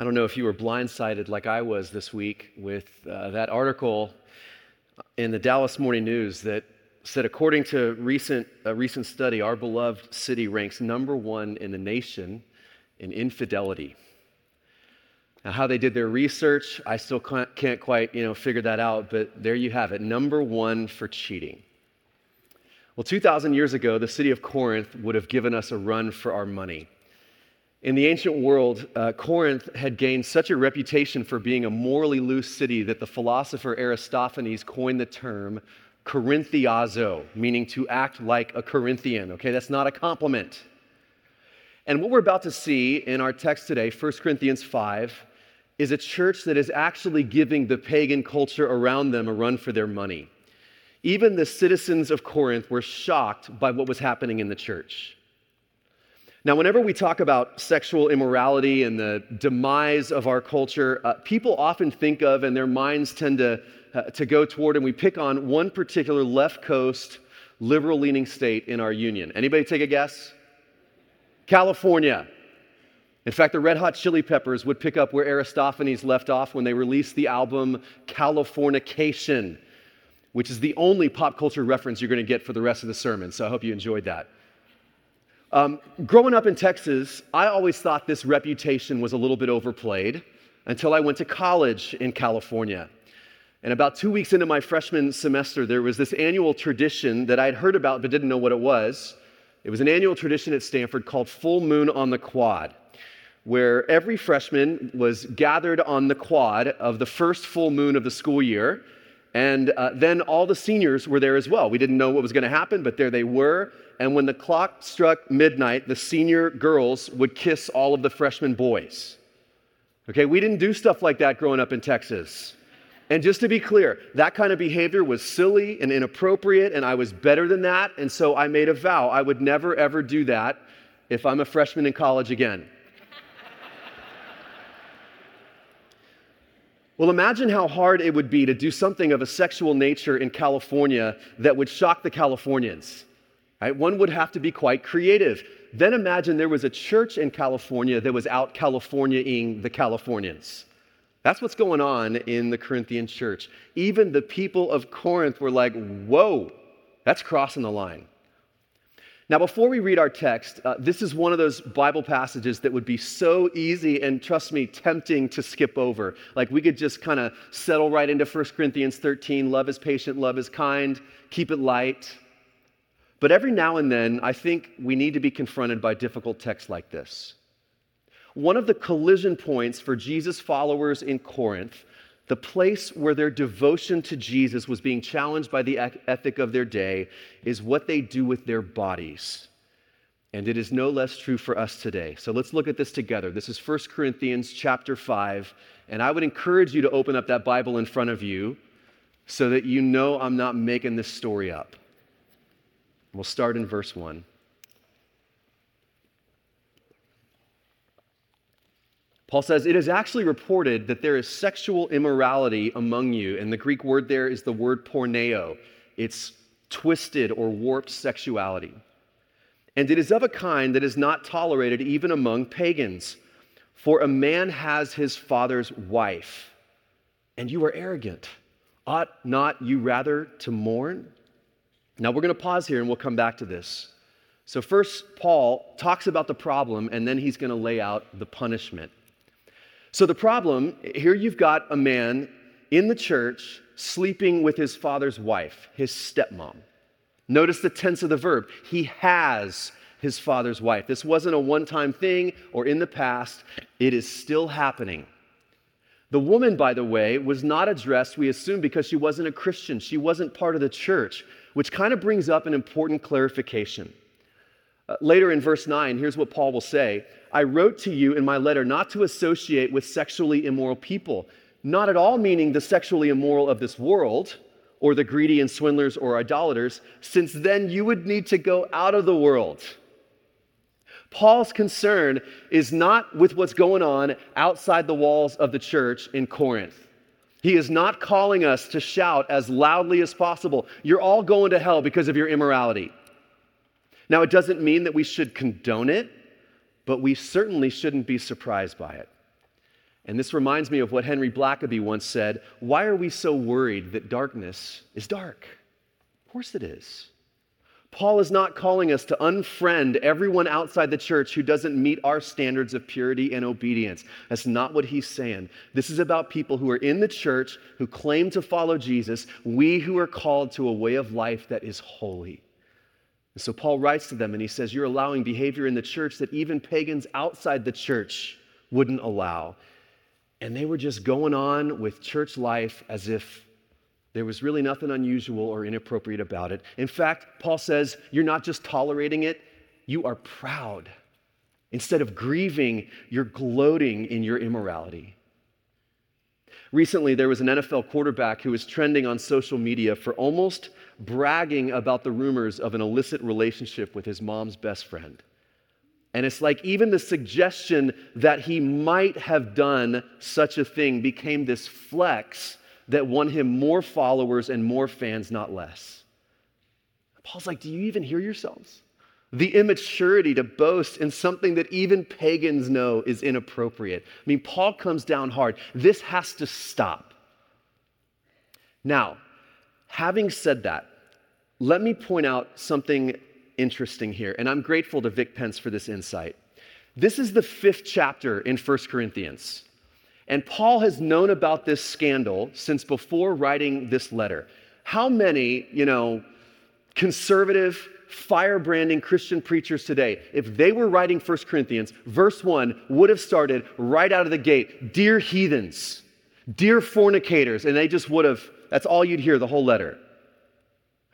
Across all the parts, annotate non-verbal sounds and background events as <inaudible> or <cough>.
I don't know if you were blindsided like I was this week with uh, that article in the Dallas Morning News that said, according to recent, a recent study, our beloved city ranks number one in the nation in infidelity. Now, how they did their research, I still can't, can't quite you know, figure that out, but there you have it number one for cheating. Well, 2,000 years ago, the city of Corinth would have given us a run for our money. In the ancient world, uh, Corinth had gained such a reputation for being a morally loose city that the philosopher Aristophanes coined the term Corinthiazo, meaning to act like a Corinthian. Okay, that's not a compliment. And what we're about to see in our text today, 1 Corinthians 5, is a church that is actually giving the pagan culture around them a run for their money. Even the citizens of Corinth were shocked by what was happening in the church. Now, whenever we talk about sexual immorality and the demise of our culture, uh, people often think of and their minds tend to, uh, to go toward, and we pick on one particular left coast, liberal leaning state in our union. Anybody take a guess? California. In fact, the Red Hot Chili Peppers would pick up where Aristophanes left off when they released the album Californication, which is the only pop culture reference you're going to get for the rest of the sermon. So I hope you enjoyed that. Um, growing up in Texas, I always thought this reputation was a little bit overplayed until I went to college in California. And about two weeks into my freshman semester, there was this annual tradition that I'd heard about but didn't know what it was. It was an annual tradition at Stanford called Full Moon on the Quad, where every freshman was gathered on the quad of the first full moon of the school year. And uh, then all the seniors were there as well. We didn't know what was going to happen, but there they were and when the clock struck midnight, the senior girls would kiss all of the freshman boys. Okay, we didn't do stuff like that growing up in Texas. And just to be clear, that kind of behavior was silly and inappropriate, and I was better than that. And so I made a vow I would never, ever do that if I'm a freshman in college again. Well, imagine how hard it would be to do something of a sexual nature in California that would shock the Californians. Right? One would have to be quite creative. Then imagine there was a church in California that was out Californiaing the Californians. That's what's going on in the Corinthian church. Even the people of Corinth were like, whoa, that's crossing the line. Now, before we read our text, uh, this is one of those Bible passages that would be so easy and, trust me, tempting to skip over. Like we could just kind of settle right into 1 Corinthians 13 love is patient, love is kind, keep it light. But every now and then, I think we need to be confronted by difficult texts like this. One of the collision points for Jesus' followers in Corinth, the place where their devotion to Jesus was being challenged by the ethic of their day, is what they do with their bodies. And it is no less true for us today. So let's look at this together. This is 1 Corinthians chapter 5, and I would encourage you to open up that Bible in front of you so that you know I'm not making this story up. We'll start in verse 1. Paul says, It is actually reported that there is sexual immorality among you. And the Greek word there is the word porneia. It's twisted or warped sexuality. And it is of a kind that is not tolerated even among pagans. For a man has his father's wife, and you are arrogant. Ought not you rather to mourn? Now, we're going to pause here and we'll come back to this. So, first, Paul talks about the problem and then he's going to lay out the punishment. So, the problem here you've got a man in the church sleeping with his father's wife, his stepmom. Notice the tense of the verb. He has his father's wife. This wasn't a one time thing or in the past, it is still happening. The woman, by the way, was not addressed, we assume, because she wasn't a Christian. She wasn't part of the church which kind of brings up an important clarification. Uh, later in verse 9, here's what Paul will say I wrote to you in my letter not to associate with sexually immoral people, not at all meaning the sexually immoral of this world or the greedy and swindlers or idolaters, since then you would need to go out of the world. Paul's concern is not with what's going on outside the walls of the church in Corinth. He is not calling us to shout as loudly as possible, You're all going to hell because of your immorality. Now, it doesn't mean that we should condone it, but we certainly shouldn't be surprised by it. And this reminds me of what Henry Blackaby once said Why are we so worried that darkness is dark? Of course it is. Paul is not calling us to unfriend everyone outside the church who doesn't meet our standards of purity and obedience. That's not what he's saying. This is about people who are in the church who claim to follow Jesus, we who are called to a way of life that is holy. And so Paul writes to them and he says, You're allowing behavior in the church that even pagans outside the church wouldn't allow. And they were just going on with church life as if there was really nothing unusual or inappropriate about it. In fact, Paul says, You're not just tolerating it, you are proud. Instead of grieving, you're gloating in your immorality. Recently, there was an NFL quarterback who was trending on social media for almost bragging about the rumors of an illicit relationship with his mom's best friend. And it's like even the suggestion that he might have done such a thing became this flex that won him more followers and more fans, not less. Paul's like, Do you even hear yourselves? The immaturity to boast in something that even pagans know is inappropriate. I mean, Paul comes down hard. This has to stop. Now, having said that, let me point out something interesting here, and I'm grateful to Vic Pentz for this insight. This is the fifth chapter in 1 Corinthians. And Paul has known about this scandal since before writing this letter. How many, you know, conservative, firebranding Christian preachers today, if they were writing 1 Corinthians, verse 1 would have started right out of the gate Dear heathens, dear fornicators, and they just would have, that's all you'd hear the whole letter.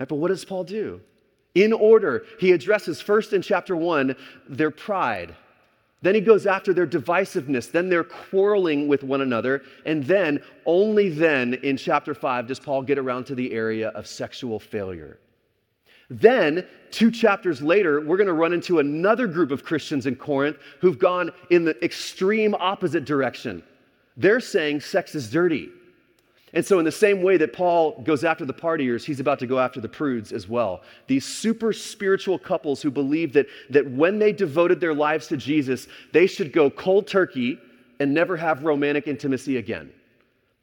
Right, but what does Paul do? In order, he addresses first in chapter 1 their pride then he goes after their divisiveness. Then they're quarreling with one another. And then, only then, in chapter 5, does Paul get around to the area of sexual failure. Then, two chapters later, we're going to run into another group of Christians in Corinth who've gone in the extreme opposite direction. They're saying sex is dirty. And so, in the same way that Paul goes after the partiers, he's about to go after the prudes as well. These super spiritual couples who believe that, that when they devoted their lives to Jesus, they should go cold turkey and never have romantic intimacy again.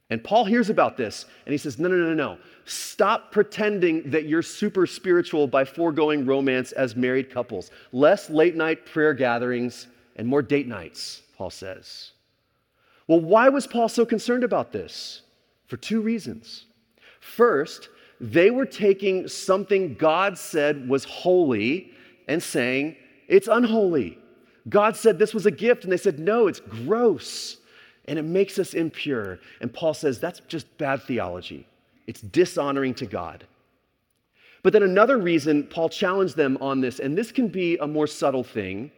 And Paul hears about this and he says, No, no, no, no. Stop pretending that you're super spiritual by foregoing romance as married couples. Less late night prayer gatherings and more date nights, Paul says. Well, why was Paul so concerned about this? For two reasons. First, they were taking something God said was holy and saying it's unholy. God said this was a gift, and they said, no, it's gross and it makes us impure. And Paul says that's just bad theology, it's dishonoring to God. But then another reason Paul challenged them on this, and this can be a more subtle thing,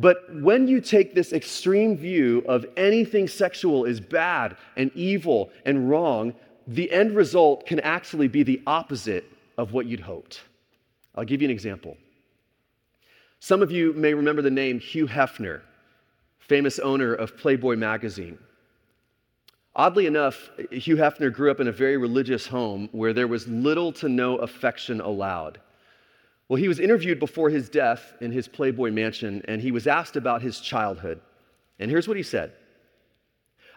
but when you take this extreme view of anything sexual is bad and evil and wrong, the end result can actually be the opposite of what you'd hoped. I'll give you an example. Some of you may remember the name Hugh Hefner, famous owner of Playboy magazine. Oddly enough, Hugh Hefner grew up in a very religious home where there was little to no affection allowed. Well, he was interviewed before his death in his Playboy mansion, and he was asked about his childhood. And here's what he said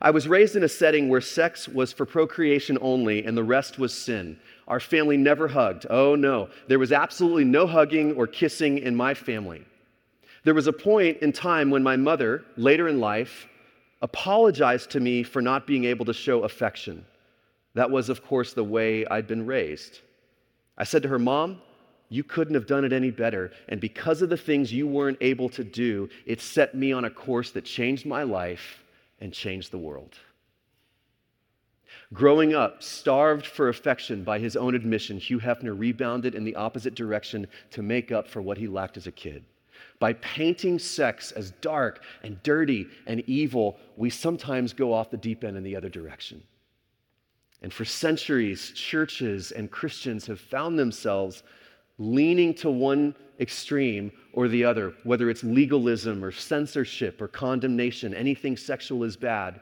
I was raised in a setting where sex was for procreation only and the rest was sin. Our family never hugged. Oh, no. There was absolutely no hugging or kissing in my family. There was a point in time when my mother, later in life, apologized to me for not being able to show affection. That was, of course, the way I'd been raised. I said to her, Mom, you couldn't have done it any better. And because of the things you weren't able to do, it set me on a course that changed my life and changed the world. Growing up, starved for affection by his own admission, Hugh Hefner rebounded in the opposite direction to make up for what he lacked as a kid. By painting sex as dark and dirty and evil, we sometimes go off the deep end in the other direction. And for centuries, churches and Christians have found themselves leaning to one extreme or the other, whether it's legalism or censorship or condemnation, anything sexual is bad.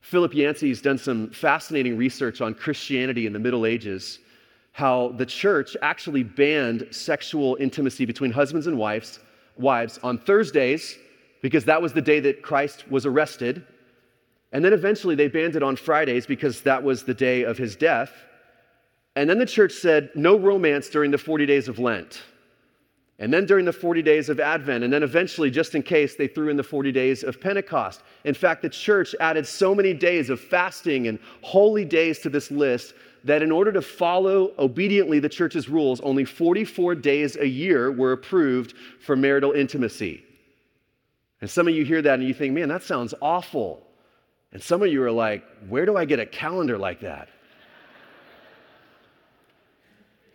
Philip Yancey has done some fascinating research on Christianity in the Middle Ages, how the church actually banned sexual intimacy between husbands and wives, wives on Thursdays because that was the day that Christ was arrested. And then eventually they banned it on Fridays because that was the day of his death. And then the church said no romance during the 40 days of Lent. And then during the 40 days of Advent, and then eventually, just in case, they threw in the 40 days of Pentecost. In fact, the church added so many days of fasting and holy days to this list that in order to follow obediently the church's rules, only 44 days a year were approved for marital intimacy. And some of you hear that and you think, man, that sounds awful. And some of you are like, where do I get a calendar like that?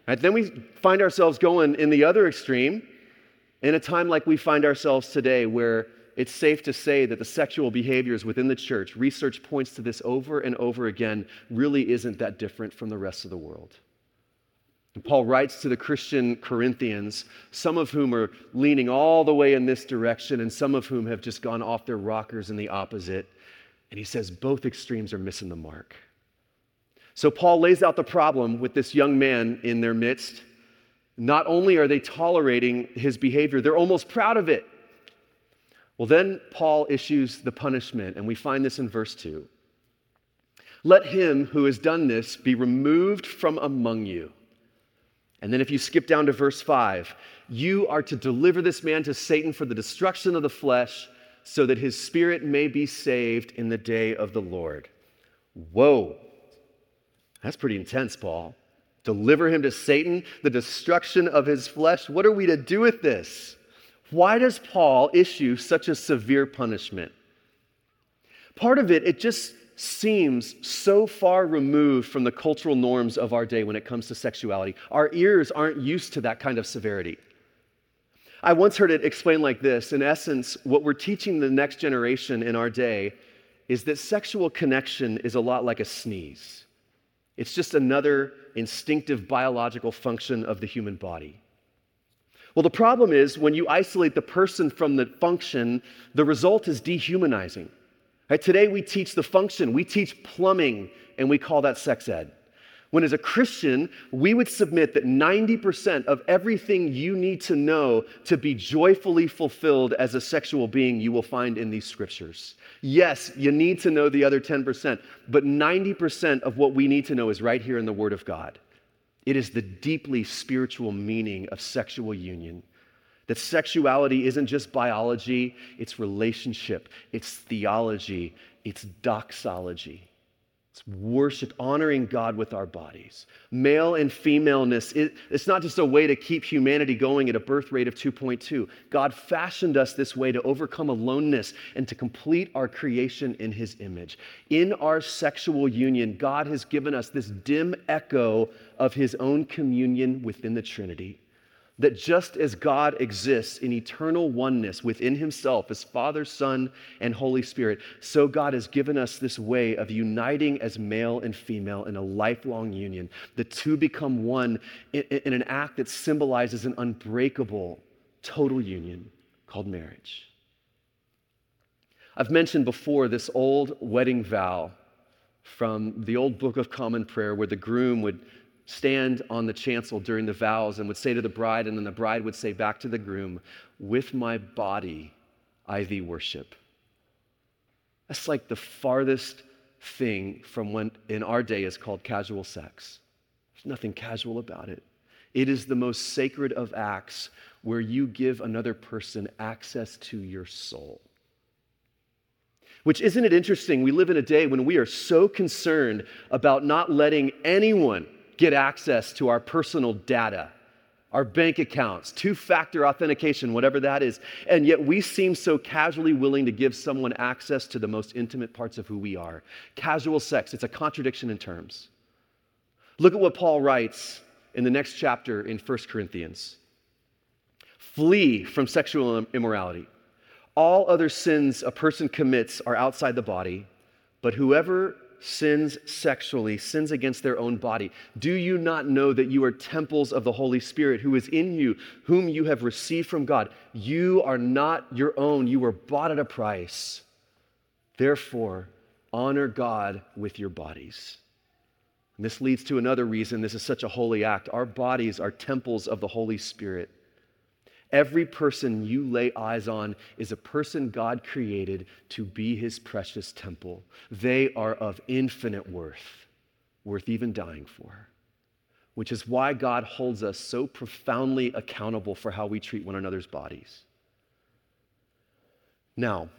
Right, then we find ourselves going in the other extreme in a time like we find ourselves today, where it's safe to say that the sexual behaviors within the church, research points to this over and over again, really isn't that different from the rest of the world. And Paul writes to the Christian Corinthians, some of whom are leaning all the way in this direction, and some of whom have just gone off their rockers in the opposite. And he says both extremes are missing the mark. So Paul lays out the problem with this young man in their midst. Not only are they tolerating his behavior, they're almost proud of it. Well, then Paul issues the punishment, and we find this in verse 2. Let him who has done this be removed from among you. And then if you skip down to verse 5, you are to deliver this man to Satan for the destruction of the flesh, so that his spirit may be saved in the day of the Lord. Whoa. That's pretty intense, Paul. Deliver him to Satan, the destruction of his flesh. What are we to do with this? Why does Paul issue such a severe punishment? Part of it, it just seems so far removed from the cultural norms of our day when it comes to sexuality. Our ears aren't used to that kind of severity. I once heard it explained like this In essence, what we're teaching the next generation in our day is that sexual connection is a lot like a sneeze. It's just another instinctive biological function of the human body. Well, the problem is when you isolate the person from the function, the result is dehumanizing. Right? Today we teach the function, we teach plumbing, and we call that sex ed. When, as a Christian, we would submit that 90% of everything you need to know to be joyfully fulfilled as a sexual being, you will find in these scriptures. Yes, you need to know the other 10%, but 90% of what we need to know is right here in the Word of God. It is the deeply spiritual meaning of sexual union. That sexuality isn't just biology, it's relationship, it's theology, it's doxology. It's worship, honoring God with our bodies. Male and femaleness, it, it's not just a way to keep humanity going at a birth rate of 2.2. God fashioned us this way to overcome aloneness and to complete our creation in His image. In our sexual union, God has given us this dim echo of His own communion within the Trinity that just as God exists in eternal oneness within himself as Father, Son, and Holy Spirit, so God has given us this way of uniting as male and female in a lifelong union. The two become one in, in an act that symbolizes an unbreakable total union called marriage. I've mentioned before this old wedding vow from the old Book of Common Prayer where the groom would stand on the chancel during the vows and would say to the bride, and then the bride would say back to the groom, With my body I thee worship. That's like the farthest thing from what in our day is called casual sex. There's nothing casual about it. It is the most sacred of acts where you give another person access to your soul. Which isn't it interesting? We live in a day when we are so concerned about not letting anyone get access to our personal data, our bank accounts, two factor authentication, whatever that is. And yet we seem so casually willing to give someone access to the most intimate parts of who we are. Casual sex, it's a contradiction in terms. Look at what Paul writes in the next chapter in 1 Corinthians Flee from sexual immorality. All other sins a person commits are outside the body, but whoever sins sexually, sins against their own body. Do you not know that you are temples of the Holy Spirit who is in you, whom you have received from God? You are not your own, you were bought at a price. Therefore, honor God with your bodies. And this leads to another reason this is such a holy act. Our bodies are temples of the Holy Spirit. Every person you lay eyes on is a person God created to be his precious temple. They are of infinite worth, worth even dying for, which is why God holds us so profoundly accountable for how we treat one another's bodies. Now,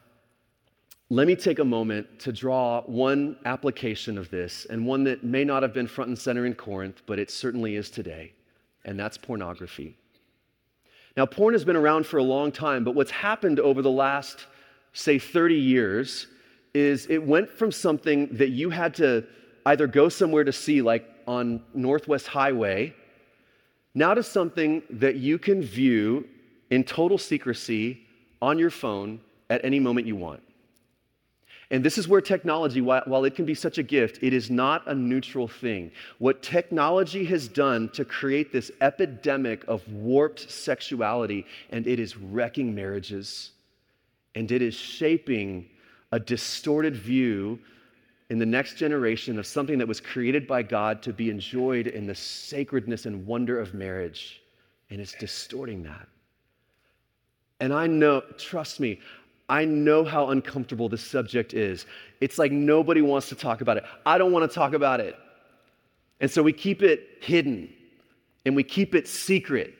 let me take a moment to draw one application of this, and one that may not have been front and center in Corinth, but it certainly is today, and that's pornography. Now, porn has been around for a long time, but what's happened over the last, say, 30 years is it went from something that you had to either go somewhere to see, like on Northwest Highway, now to something that you can view in total secrecy on your phone at any moment you want. And this is where technology, while it can be such a gift, it is not a neutral thing. What technology has done to create this epidemic of warped sexuality, and it is wrecking marriages, and it is shaping a distorted view in the next generation of something that was created by God to be enjoyed in the sacredness and wonder of marriage. And it's distorting that. And I know, trust me, I know how uncomfortable this subject is. It's like nobody wants to talk about it. I don't want to talk about it. And so we keep it hidden and we keep it secret.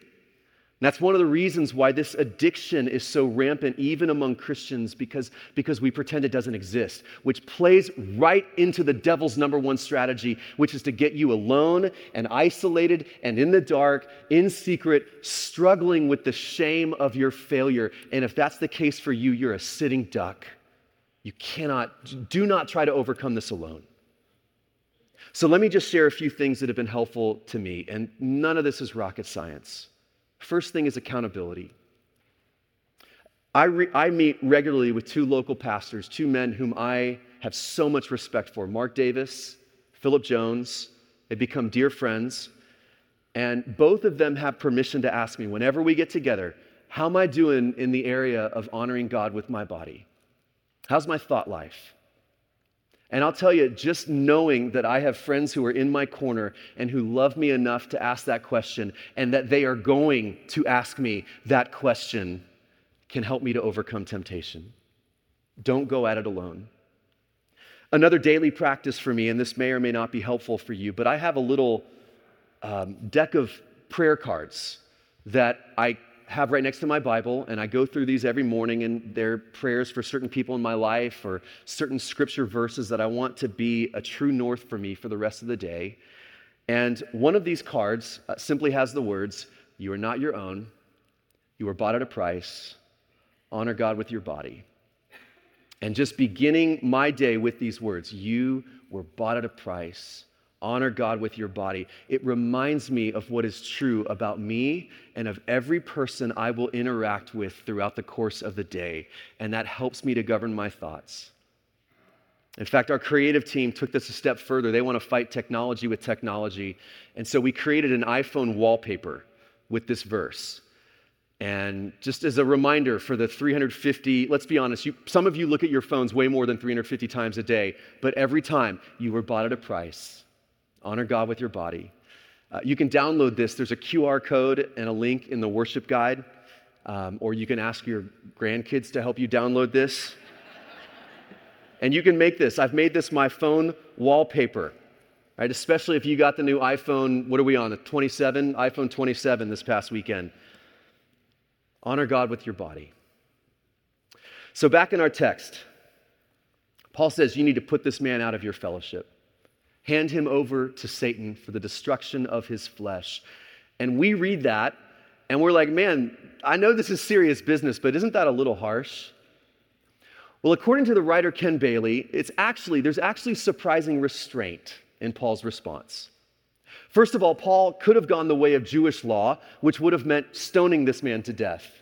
That's one of the reasons why this addiction is so rampant, even among Christians, because, because we pretend it doesn't exist, which plays right into the devil's number one strategy, which is to get you alone and isolated and in the dark, in secret, struggling with the shame of your failure. And if that's the case for you, you're a sitting duck. You cannot, do not try to overcome this alone. So let me just share a few things that have been helpful to me, and none of this is rocket science. First thing is accountability. I, re- I meet regularly with two local pastors, two men whom I have so much respect for Mark Davis, Philip Jones. They become dear friends. And both of them have permission to ask me whenever we get together, how am I doing in the area of honoring God with my body? How's my thought life? And I'll tell you, just knowing that I have friends who are in my corner and who love me enough to ask that question and that they are going to ask me that question can help me to overcome temptation. Don't go at it alone. Another daily practice for me, and this may or may not be helpful for you, but I have a little um, deck of prayer cards that I have right next to my Bible, and I go through these every morning, and they're prayers for certain people in my life or certain scripture verses that I want to be a true north for me for the rest of the day. And one of these cards uh, simply has the words, You are not your own, you were bought at a price, honor God with your body. And just beginning my day with these words, You were bought at a price honor God with your body. It reminds me of what is true about me and of every person I will interact with throughout the course of the day. And that helps me to govern my thoughts. In fact, our creative team took this a step further. They want to fight technology with technology. And so we created an iPhone wallpaper with this verse. And just as a reminder for the 350, let's be honest, you, some of you look at your phones way more than 350 times a day, but every time you were bought at a price. Honor God with your body. Uh, you can download this. There's a QR code and a link in the worship guide, um, or you can ask your grandkids to help you download this. <laughs> and you can make this. I've made this my phone wallpaper, right? Especially if you got the new iPhone. What are we on? The 27, iPhone 27 this past weekend. Honor God with your body. So back in our text, Paul says you need to put this man out of your fellowship hand him over to Satan for the destruction of his flesh. And we read that and we're like, man, I know this is serious business, but isn't that a little harsh? Well, according to the writer Ken Bailey, it's actually, there's actually surprising restraint in Paul's response. First of all, Paul could have gone the way of Jewish law, which would have meant stoning this man to death.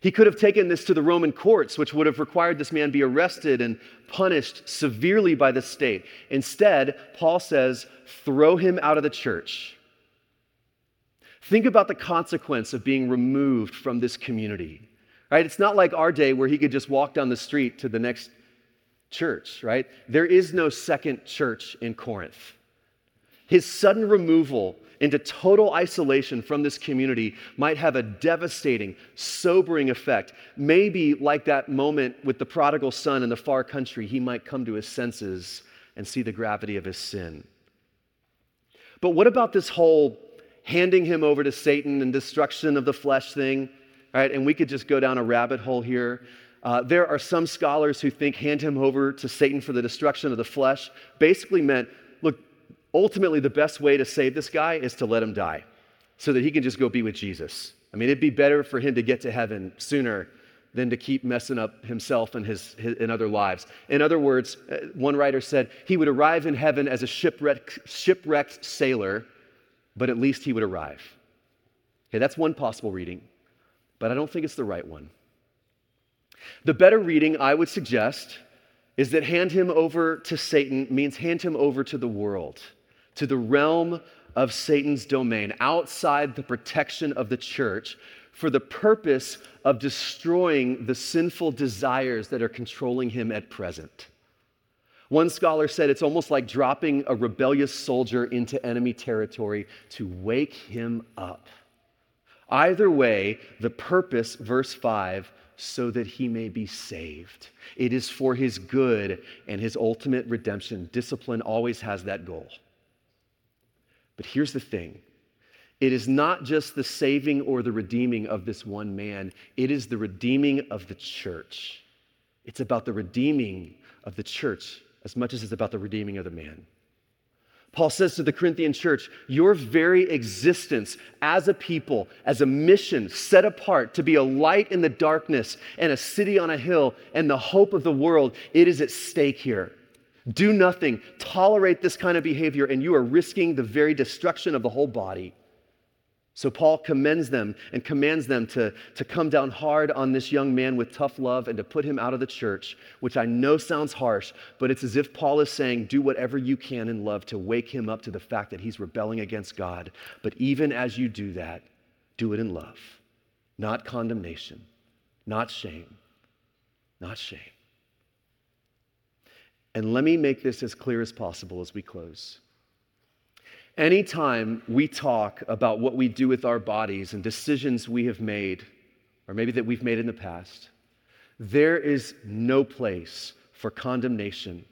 He could have taken this to the Roman courts, which would have required this man be arrested and punished severely by the state. Instead, Paul says, throw him out of the church. Think about the consequence of being removed from this community. Right? It's not like our day where he could just walk down the street to the next church, right? There is no second church in Corinth. His sudden removal into total isolation from this community might have a devastating, sobering effect. Maybe, like that moment with the prodigal son in the far country, he might come to his senses and see the gravity of his sin. But what about this whole handing him over to Satan and destruction of the flesh thing? Right? And we could just go down a rabbit hole here. Uh, there are some scholars who think hand him over to Satan for the destruction of the flesh basically meant look, ultimately, the best way to save this guy is to let him die so that he can just go be with Jesus. I mean, it'd be better for him to get to heaven sooner than to keep messing up himself and his, his and other lives. In other words, uh, one writer said he would arrive in heaven as a shipwrecked, shipwrecked sailor, but at least he would arrive. Okay, that's one possible reading, but I don't think it's the right one. The better reading, I would suggest, is that hand him over to Satan means hand him over to the world, to the realm of Satan's domain, outside the protection of the church, for the purpose of destroying the sinful desires that are controlling him at present. One scholar said it's almost like dropping a rebellious soldier into enemy territory to wake him up. Either way, the purpose, verse 5, so that he may be saved. It is for his good and his ultimate redemption. Discipline always has that goal. But here's the thing it is not just the saving or the redeeming of this one man, it is the redeeming of the church. It's about the redeeming of the church as much as it's about the redeeming of the man. Paul says to the Corinthian church, Your very existence as a people, as a mission set apart to be a light in the darkness and a city on a hill and the hope of the world, it is at stake here. Do nothing, tolerate this kind of behavior, and you are risking the very destruction of the whole body. So Paul commends them and commands them to, to come down hard on this young man with tough love and to put him out of the church, which I know sounds harsh, but it's as if Paul is saying, do whatever you can in love to wake him up to the fact that he's rebelling against God. But even as you do that, do it in love, not condemnation, not shame, not shame. And let me make this as clear as possible as we close. Anytime we talk about what we do with our bodies and decisions we have made, or maybe that we've made in the past, there is no place for condemnation,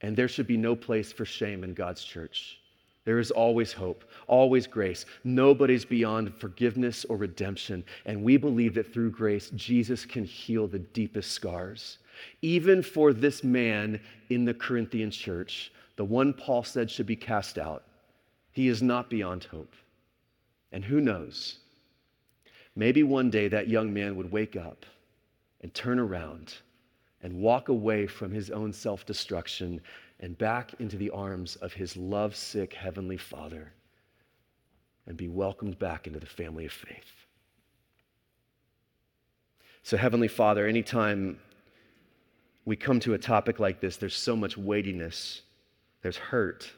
and there should be no place for shame in God's church. There is always hope, always grace. Nobody's beyond forgiveness or redemption. And we believe that through grace, Jesus can heal the deepest scars. Even for this man in the Corinthian church, the one Paul said should be cast out, he is not beyond hope. And who knows? Maybe one day that young man would wake up and turn around and walk away from his own self destruction and back into the arms of his love-sick Heavenly Father and be welcomed back into the family of faith. So, Heavenly Father, anytime we come to a topic like this, there's so much weightiness, there's hurt,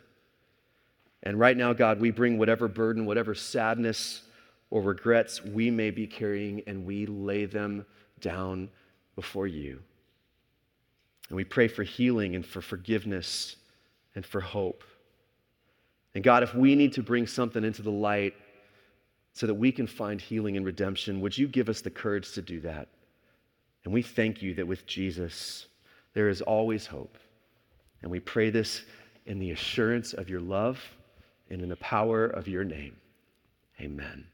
and right now, God, we bring whatever burden, whatever sadness or regrets we may be carrying, and we lay them down before you. And we pray for healing and for forgiveness and for hope. And God, if we need to bring something into the light so that we can find healing and redemption, would you give us the courage to do that? And we thank you that with Jesus, there is always hope. And we pray this in the assurance of your love and in the power of your name. Amen.